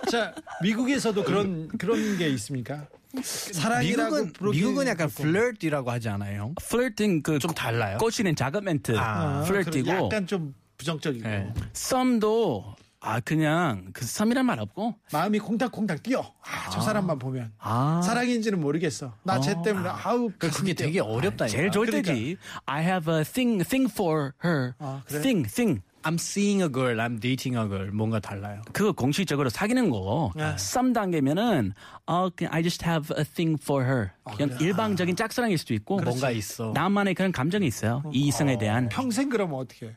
자, 미국에서도 그런 그런 게 있습니까? 사랑이라고 미국은, 미국은 약간 flirt이라고 하지 않아요? flirting 그 좀 달라요? 꼬시는 작업 멘트 아, flirting이고 그럼 약간 좀 부정적이고 네. 썸도 아 그냥 그 썸이란 말 없고 마음이 콩닥콩닥 뛰어. 아, 저 사람만 보면 아 사랑인지는 모르겠어. 나쟤 때문에 아우 그 그게 되게 어렵다. 제일 좋을 때지. I have a thing thing for her. 아, 그래? thing thing. I'm seeing a girl, I'm dating a girl. 뭔가 달라요. 그거 공식적으로 사귀는 거. 네. 썸 단계면은 어 그냥 I just have a thing for her. 그냥 일방적인 짝사랑일 수도 있고 뭔가 있어. 나만의 그런 감정이 있어요. 이 이성에 대한. 평생 그러면 어떻게? 해?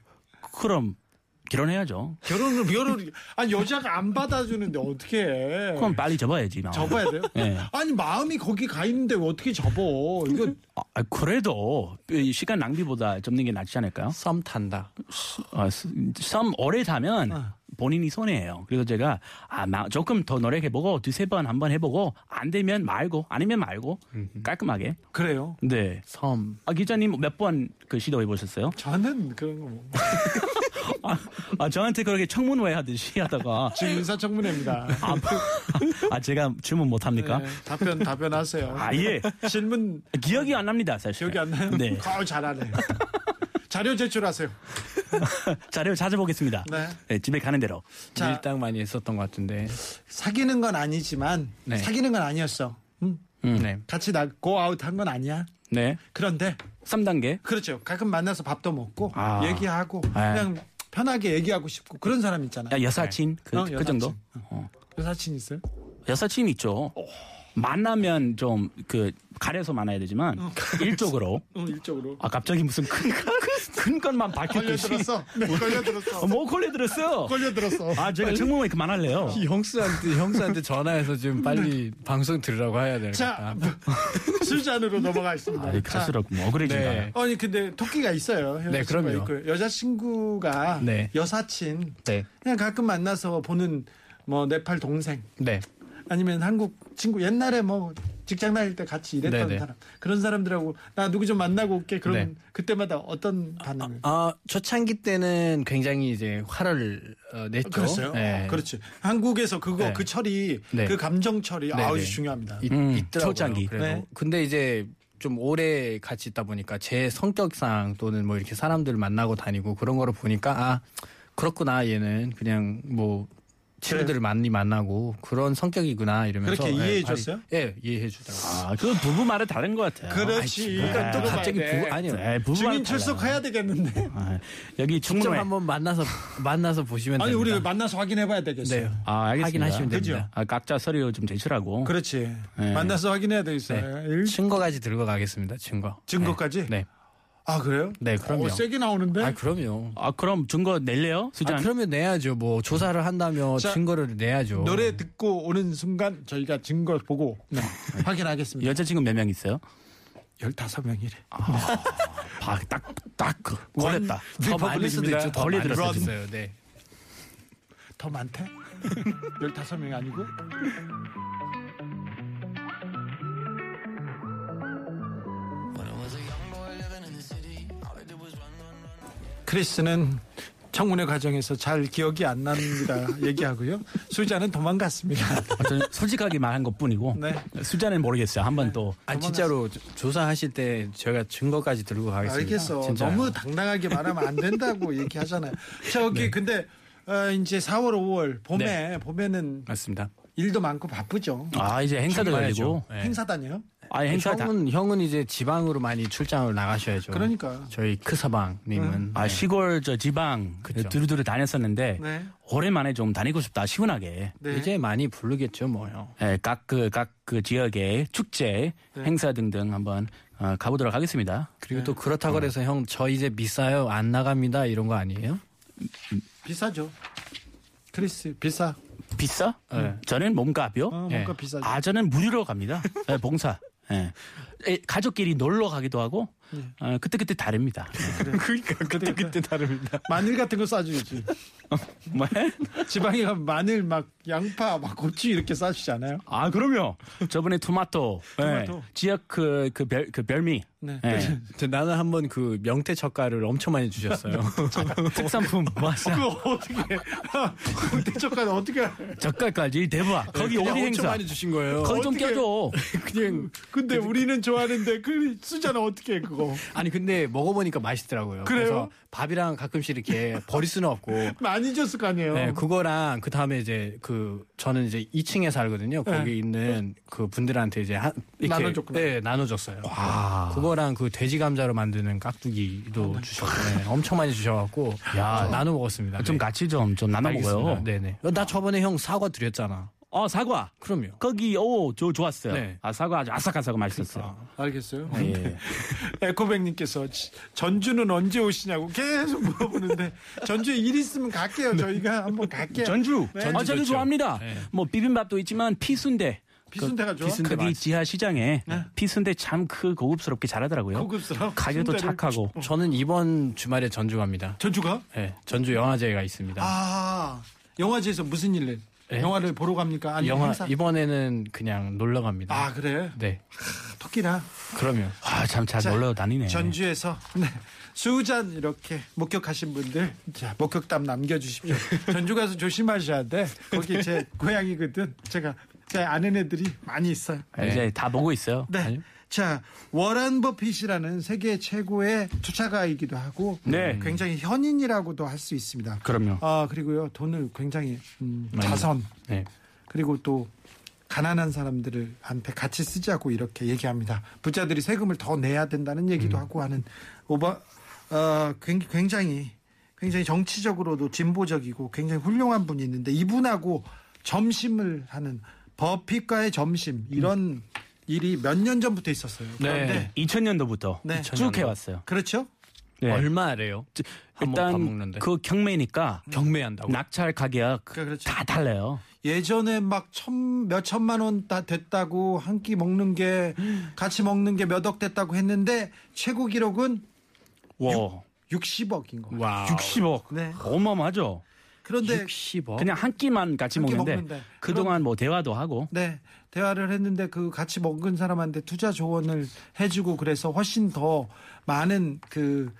그럼 결혼해야죠. 결혼을 결혼 아니 여자가 안 받아주는데 어떻게 해? 그럼 빨리 접어야지. 뭐. 접어야 돼요? 예. 아니 마음이 거기 가 있는데 왜 어떻게 접어? 이거 아, 그래도 이 시간 낭비보다 접는 게 낫지 않을까요? 썸 탄다. 어, 스- 썸 오래 타면 어. 본인이 손해예요. 그래서 제가 아 마- 조금 더 노력해보고 두세 번 한번 해보고 안 되면 말고 아니면 말고 깔끔하게. 그래요. 네. 섬. 아 기자님 몇 번 그 시도해 보셨어요? 저는 그런 거 뭐. 아, 아, 저한테 그렇게 청문회 하듯이 하다가 지금 인사청문회입니다. 아, 아, 제가 질문 못 합니까? 네, 답변 답변하세요. 아 예. 질문 기억이 안 납니다 사실. 기억이 안 나요? 네. 아, 잘하네. 자료 제출하세요. <laughs> 자료 찾아보겠습니다. 네. 네, 집에 가는 대로. 자, 밀당 많이 했었던 것 같은데. 사귀는 건 아니지만 네. 사귀는 건 아니었어. 응? 음. 네. 같이 나 고아웃 한 건 아니야. 네. 그런데 3단계. 그렇죠. 가끔 만나서 밥도 먹고 아. 얘기하고 아. 그냥 편하게 얘기하고 싶고 그런 사람 있잖아요. 야, 여사친 그, 어, 그 여사친. 정도. 어. 여사친 있어요? 여사친 있죠. 만나면 좀 그 가려서 만나야 되지만 일적으로 응, <laughs> 일적으로. 아 갑자기 무슨 큰, 큰 것만 밝혔듯이 걸려들었어. 네, 걸려들었어. 어, 뭐 걸려들었어요. 걸려들었어. 아 제가 청문회 그만할래요. 형수한테, 형수한테 전화해서 지금 빨리 방송 들으라고 해야 되겠다. 자, 수잔으로 <laughs> 넘어가겠습니다. 아, 자, 갈수록 뭐 억울해진다. 네. 아니 근데 토끼가 있어요. 네, 그럼요. 있고요. 여자친구가 네. 여사친 네. 그냥 가끔 만나서 보는 뭐 네팔 동생 네. 아니면 한국 친구 옛날에 뭐 직장 다닐 때 같이 일했던 네네. 사람 그런 사람들하고 나 누구 좀 만나고 올게 그러면 네. 그때마다 어떤 반응을 아, 초창기 때는 굉장히 이제 화를 어, 냈죠. 그랬어요. 네. 그렇지. 한국에서 그거 네. 그 처리 네. 그 감정 처리 네, 아주 네. 중요합니다. 있, 음, 있더라고요. 초창기. 그래도. 네. 근데 이제 좀 오래 같이 있다 보니까 제 성격상 또는 뭐 이렇게 사람들 만나고 다니고 그런 거를 보니까 아 그렇구나 얘는 그냥 뭐 친구들을 많이 만나고 그런 성격이구나 이러면서 그렇게 예, 이해해 발이- 줬어요? 예 이해해 주더라고요. 아, 그 부부 말은 다른 것 같아요. 그렇지. 그러니까 또 갑자기 돼. 부부 아니요. 네, 부부 증인 말은 출석해야 되겠는데. 아, 여기 직접. 한번 만나서 만나서 보시면 아니 우리 됩니다. 만나서 확인해 봐야 되겠어요. 네. 아, 알겠습니다. 확인하시면 됩니다. 그죠? 아, 각자 서류 좀 제출하고. 그렇지. 네. 만나서 확인해야 되겠어요. 일- 증거까지 들고 가겠습니다. 증거. 증거까지? 네. 아 그래요? 네, 그럼요. 어, 세게 나오는데. 아 그럼요. 아, 그럼 증거 낼래요? 수잔? 아, 그러면 내야죠. 뭐 조사를 한다며 자, 증거를 내야죠. 노래 듣고 오는 순간 저희가 증거 보고 네, <laughs> 확인하겠습니다. 여자친구 몇 명 있어요? 15명이래. 봐, 딱, 딱, 그, 걸렸다. 더 많을 수도 있죠. 수도 있어요. 네. 더 많대? <laughs> 15명이 아니고? 크리스는 청문회 과정에서 잘 기억이 안 납니다. 얘기하고요. 수자는 도망갔습니다. <laughs> 아, 솔직하게 말한 것 뿐이고. 네. 수잔은 모르겠어요. 한번 또. 아 진짜로 조- 조사하실 때 저희가 증거까지 들고 가겠습니다. 알겠어. 진짜요. 너무 당당하게 말하면 안 된다고 <laughs> 얘기하잖아요. 저기 근데 어, 이제 4월, 5월 봄에 봄에는 맞습니다. 일도 많고 바쁘죠. 아, 이제 행사도. 열리고. 네. 행사 다녀요? 아, 행사 다. 형은 형은 이제 지방으로 많이 출장을 나가셔야죠. 그러니까. 저희 크서방님은 아, 시골 저 지방 그쵸. 두루두루 다녔었는데 네. 오랜만에 좀 다니고 싶다 시원하게. 네. 이제 많이 부르겠죠, 뭐요. 예, 각그 각그 지역의 축제 네. 행사 등등 한번 어, 가보도록 하겠습니다. 그리고 네. 또 그렇다고 해서 형 저 이제 비싸요 안 나갑니다 이런 거 아니에요? 비싸죠. 크리스 비싸. 비싸? 네. 저는 몸값이요. 어, 뭔가 예. 비싸죠. 아 저는 무료로 갑니다. 예, 봉사. 예. 예, 가족끼리 놀러 가기도 하고 어, 그때 그때 다릅니다. <laughs> 네. 그러니까 그때 그때 다릅니다. 마늘 같은 거 싸주지. 뭐? <laughs> 지방에 가면 마늘 막 양파 막 고추 이렇게 싸주잖아요. 아, 그럼요. 저번에 토마토, 네. 토마토. 지역 그, 그, 별, 그 별미. 네. 네. <laughs> 저 나는 한번 그 명태 젓갈을 엄청 많이 주셨어요. 특산품 맞아. 그거 어떻게 대척까지 어떻게 젓갈까지 대박. 거기 그냥 어디 엄청 행사? 많이 주신 거예요. 거기 좀 껴줘. 그냥 근데 우리는 좋아하는데 그 쓰잖아 어떻게 그거 아니 근데 먹어보니까 맛있더라고요. 그래요? 래서 밥이랑 가끔씩 이렇게 버릴 수는 없고. <laughs> 많이 줬을 거 아니에요. 네, 그거랑 그 다음에 이제 그 저는 이제 2층에 살거든요. 거기 네. 있는 그 분들한테 이제 한 이렇게 나눠줬구나. 네, 나눠줬어요. 와. 그거랑 그 돼지 감자로 만드는 깍두기도 주셨고 네, 엄청 많이 주셔갖고 야. 나눠 먹었습니다. 좀 네. 같이 좀, 좀 나눠. 먹어요. 네네. 어, 나 저번에 형 사과 드렸잖아. 어, 사과. 그럼요. 거기, 오, 저 좋았어요. 네. 아, 사과 아주 아삭아삭 맛있었어요. 알겠어요. 예. 에코백님께서 지- 전주는 언제 오시냐고 계속 물어보는데 전주에 일 있으면 갈게요. 저희가 한번 갈게요. 전주. 네. 아, 저도 좋죠. 좋아합니다. 네. 뭐 비빔밥도 있지만 피순대. 비순대가 좋아. 비순대 거기 맛있- 지하 시장에 네. 피순대 참 그 고급스럽게 잘하더라고요. 고급스러워. 가격도. 착하고. 저는 이번 주말에 전주 갑니다. 전주가? 네, 전주 영화제가 있습니다. 아 영화제에서 무슨 일을? 네? 영화를 보러 갑니까? 아니 영화 행사? 이번에는 그냥 놀러 갑니다. 아 그래? 네, 토끼나 그러면 아, 참잘 자, 놀러 다니네. 전주에서 네. 수잔 이렇게 목격하신 분들 자 목격담 남겨주십시오. <laughs> 전주 가서 조심하셔야 돼. 거기 제 <laughs> 고향이거든. 제가 제 아는 애들이 많이 있어요. 아, 이제 다 보고 있어요. 네. 아니요? 자 워런 버핏이라는 세계 최고의 투자가이기도 하고 네. 굉장히 현인이라고도 할 수 있습니다. 그럼요. 아 그리고요 돈을 굉장히 음, 자선 네. 그리고 또 가난한 사람들한테 같이 쓰자고 이렇게 얘기합니다. 부자들이 세금을 더 내야 된다는 얘기도 하고 하는 오바 어, 굉- 굉장히 굉장히 정치적으로도 진보적이고 굉장히 훌륭한 분이 있는데 이분하고 점심을 하는 버핏과의 점심 이런 일이 몇 년 전부터 있었어요. 그런데 2000년도부터 네. 쭉 해왔어요. 그렇죠? 네. 얼마래요? 일단 먹는데 그 경매니까 경매한다고. 낙찰 가격 그렇죠. 다 달라요. 예전에 막 천, 몇 천만 원 다 됐다고 한 끼 먹는 게 같이 먹는 게 몇 억 됐다고 했는데 최고 기록은 와, 60억인 거. 와. 60억. 네. 어마어마하죠. 그런데 60억. 그냥 한 끼만 같이 한 끼 먹는데, 먹는데. 그동안 뭐 대화도 하고 네 대화를 했는데 그 같이 먹은 사람한테 투자 조언을 해주고 그래서 훨씬 더 많은 그 어,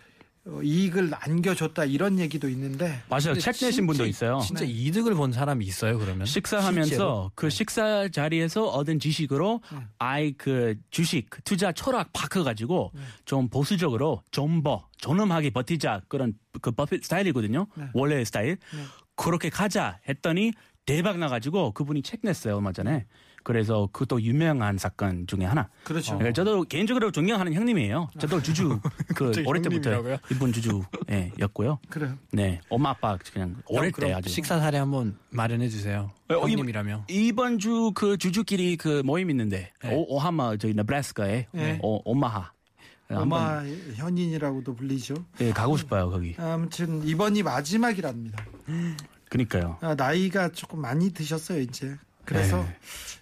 이익을 안겨줬다 이런 얘기도 있는데 맞아요. 책 내신 분도 있어요. 진짜 이득을 본 사람이 있어요, 그러면? 식사하면서 실제로? 그 식사 자리에서 얻은 지식으로 아이 그 주식 그 투자 철학 바꿔가지고 좀 보수적으로 좀버 존엄하게 버티자 그런 그 버핏 스타일이거든요. 원래 스타일 그렇게 가자 했더니 대박 나가지고 그분이 책 냈어요 얼마 전에. 그래서 그것도 유명한 사건 중에 하나. 그렇죠. 예, 저도 개인적으로 존경하는 형님이에요. 저도 주주 <laughs> 그 어릴 때부터? 이분 주주였고요. 그래요. 네, 엄마 아빠 그냥 어릴 때 아주 식사 사례 한번 마련해 주세요. 어, 형님이라며. 이번 주 그 주주끼리 그 모임 있는데 네. 오, 오하마 저기 네브라스카에 네. 오, 오마하 엄마 현인이라고도 불리죠. 예, 가고 싶어요 거기. 아무튼 이번이 마지막이랍니다. 그니까요. 아, 나이가 조금 많이 드셨어요 이제. 그래서 네.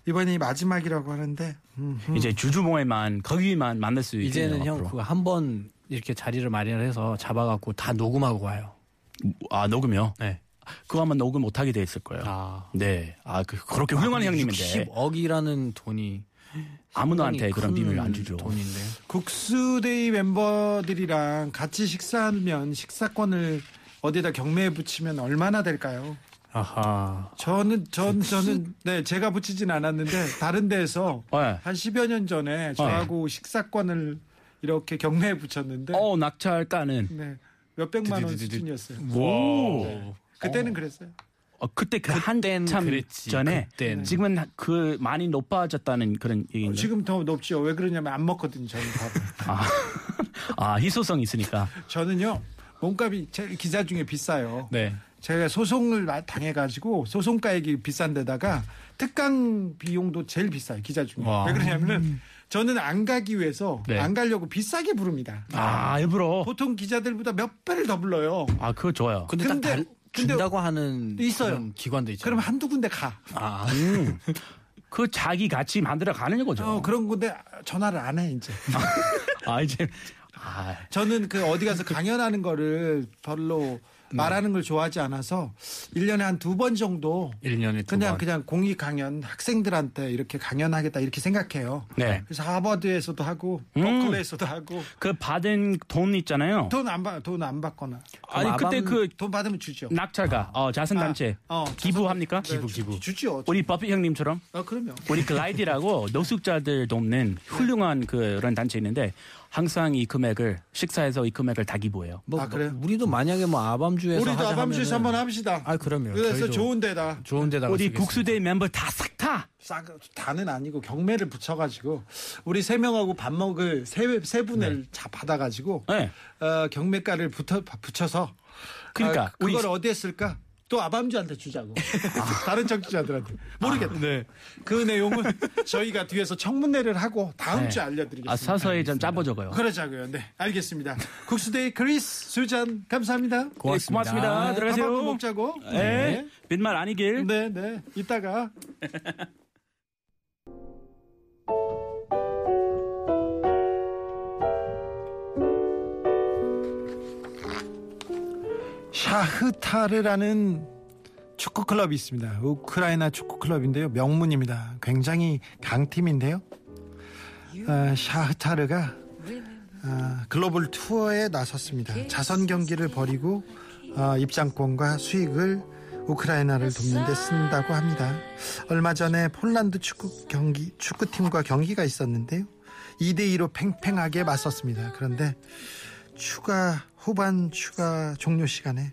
이번이 마지막이라고 하는데 음, 음. 이제 주주 모임만 거기만 만날 수 있겠네요. 이제는 형 앞으로. 그거 한 번 이렇게 자리를 마련해서 잡아갖고 다 녹음하고 와요. 아 녹음요. 네. 그거 아마 녹음 못 하게 돼 있을 거예요. 아. 네. 아 그, 그렇게 훌륭한 형님인데 60억이라는 돈이 아무도한테 상당히 그런 큰 비밀 안 주죠. 돈인데. 국수데이 멤버들이랑 같이 식사하면 식사권을 어디다 경매에 붙이면 얼마나 될까요? 아하. 저는 전 저는 네 제가 붙이진 않았는데 다른 데에서 네. 한 10여 년 전에 저하고 식사권을 이렇게 경매에 붙였는데 어 낙찰 까는. 네 몇백만 원. 수준이었어요. 오. 그때는 그랬어요. 어, 그때 그 한참 그랬지. 전에 그땐. 지금은 그 많이 높아졌다는 그런 얘기인가요? 지금 더 높죠. 왜 그러냐면 안 먹거든요. 저는 밥을. <laughs> 아, 아 희소성 있으니까. 저는요 몸값이 제일 기자 중에 비싸요. 네. 제가 소송을 마- 당해가지고 소송가액이 비싼데다가 특강 비용도 제일 비싸요 기자 중에. 와. 왜 그러냐면은 저는 안 가기 위해서 네. 안 가려고 비싸게 부릅니다. 아 일부러. 보통 기자들보다 몇 배를 더 불러요. 아 그거 좋아요. 근데, 근데- 딱 달, 근데 준다고 하는 있어요. 그런 기관도 있죠. 그럼 한두 군데 가. 아. 그 자기 같이 만들어 가는 거죠. 어, 그런 건데 전화를 안 해 이제. 아 <laughs> 아 이제 아 저는 그 어디 가서 강연하는 거를 별로 말하는 걸 좋아하지 않아서 1년에 한 두 번 정도 1년에 두 그냥 번. 그냥 공익 강연 학생들한테 이렇게 강연하겠다 이렇게 생각해요. 네. 그래서 하버드에서도 하고 음. 버클리에서도 하고 그 받은 돈 있잖아요. 돈 안 받, 돈 안 받거나 아니 그때 그 돈 받으면 주죠. 낙찰가 어 자선 단체 아, 어, 기부합니까? 네, 주- 주죠. 우리 버핏 형님처럼 아, 그럼요. 우리 글라이디라고 노숙자들 돕는 훌륭한 그런 단체 있는데 항상 이 금액을 식사에서 이 금액을 다 기부해요. 뭐, 아, 그래요? 우리도 만약에 뭐 아밤주에서 우리도 아밤주에서 한번 합시다. 아 그럼요. 그래서 좋은 데다 좋은 데다가 우리 쓰겠습니다. 국수대 멤버 다싹 타. 싹 다는 아니고 경매를 붙여가지고 우리 세 명하고 밥 먹을 세, 세 분을 다 받아가지고 네. 어, 경매가를 붙어, 붙여서 그러니까 아, 우리 그걸 어디에 쓸까? 또 아밤주한테 주자고 <laughs> 다른 청취자들한테 모르겠다. 네. 그 내용은 저희가 뒤에서 청문회를 하고 다음 네. 주에 알려드리겠습니다. 아 서서히 좀 짜보자고요. 그러자고요. 네, 알겠습니다. 국수데이 크리스 수잔 감사합니다. 고맙습니다. 고맙습니다. 밥 한번 들어가세요. 먹자고. 네. 빈말 아니길. 네, 네. 이따가 <laughs> 샤흐타르라는 축구 클럽이 있습니다. 우크라이나 축구 클럽인데요. 명문입니다. 굉장히 강팀인데요. 아, 샤흐타르가 아, 글로벌 투어에 나섰습니다. 자선 경기를 벌이고 아, 입장권과 수익을 우크라이나를 돕는 데 쓴다고 합니다. 얼마 전에 폴란드 축구 경기 축구팀과 경기가 있었는데요. 2대 2로 팽팽하게 맞섰습니다. 그런데 추가 후반 추가 종료 시간에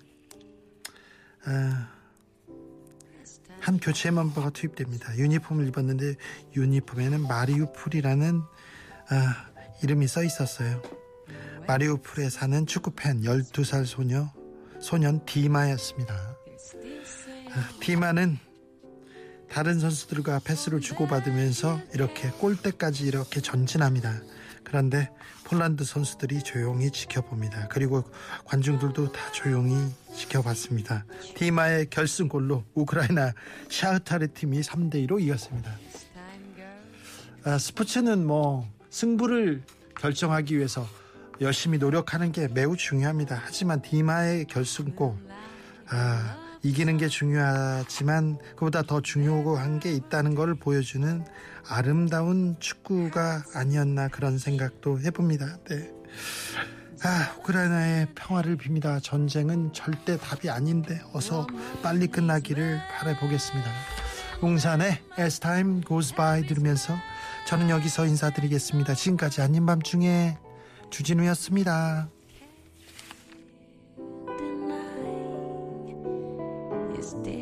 아, 한 교체 멤버가 투입됩니다. 유니폼을 입었는데 유니폼에는 마리우풀이라는 아, 이름이 써 있었어요. 마리우풀에 사는 축구팬 12살 소녀 소년 디마였습니다. 아, 디마는 다른 선수들과 패스를 주고받으면서 이렇게 골대까지 이렇게 전진합니다. 그런데 폴란드 선수들이 조용히 지켜봅니다. 그리고 관중들도 다 조용히 지켜봤습니다. 디마의 결승골로 우크라이나 샤흐타르 팀이 3대 2로 이겼습니다. 아, 스포츠는 뭐 승부를 결정하기 위해서 열심히 노력하는 게 매우 중요합니다. 하지만 디마의 결승골 아, 이기는 게 중요하지만 그보다 더 중요한 게 있다는 걸 보여주는 아름다운 축구가 아니었나 그런 생각도 해봅니다. 네. 아, 우크라이나의 평화를 빕니다. 전쟁은 절대 답이 아닌데 어서 빨리 끝나기를 바라보겠습니다. 웅산의 As Time Goes By 들으면서 저는 여기서 인사드리겠습니다. 지금까지 아닌 밤중에 주진우였습니다. Namaste.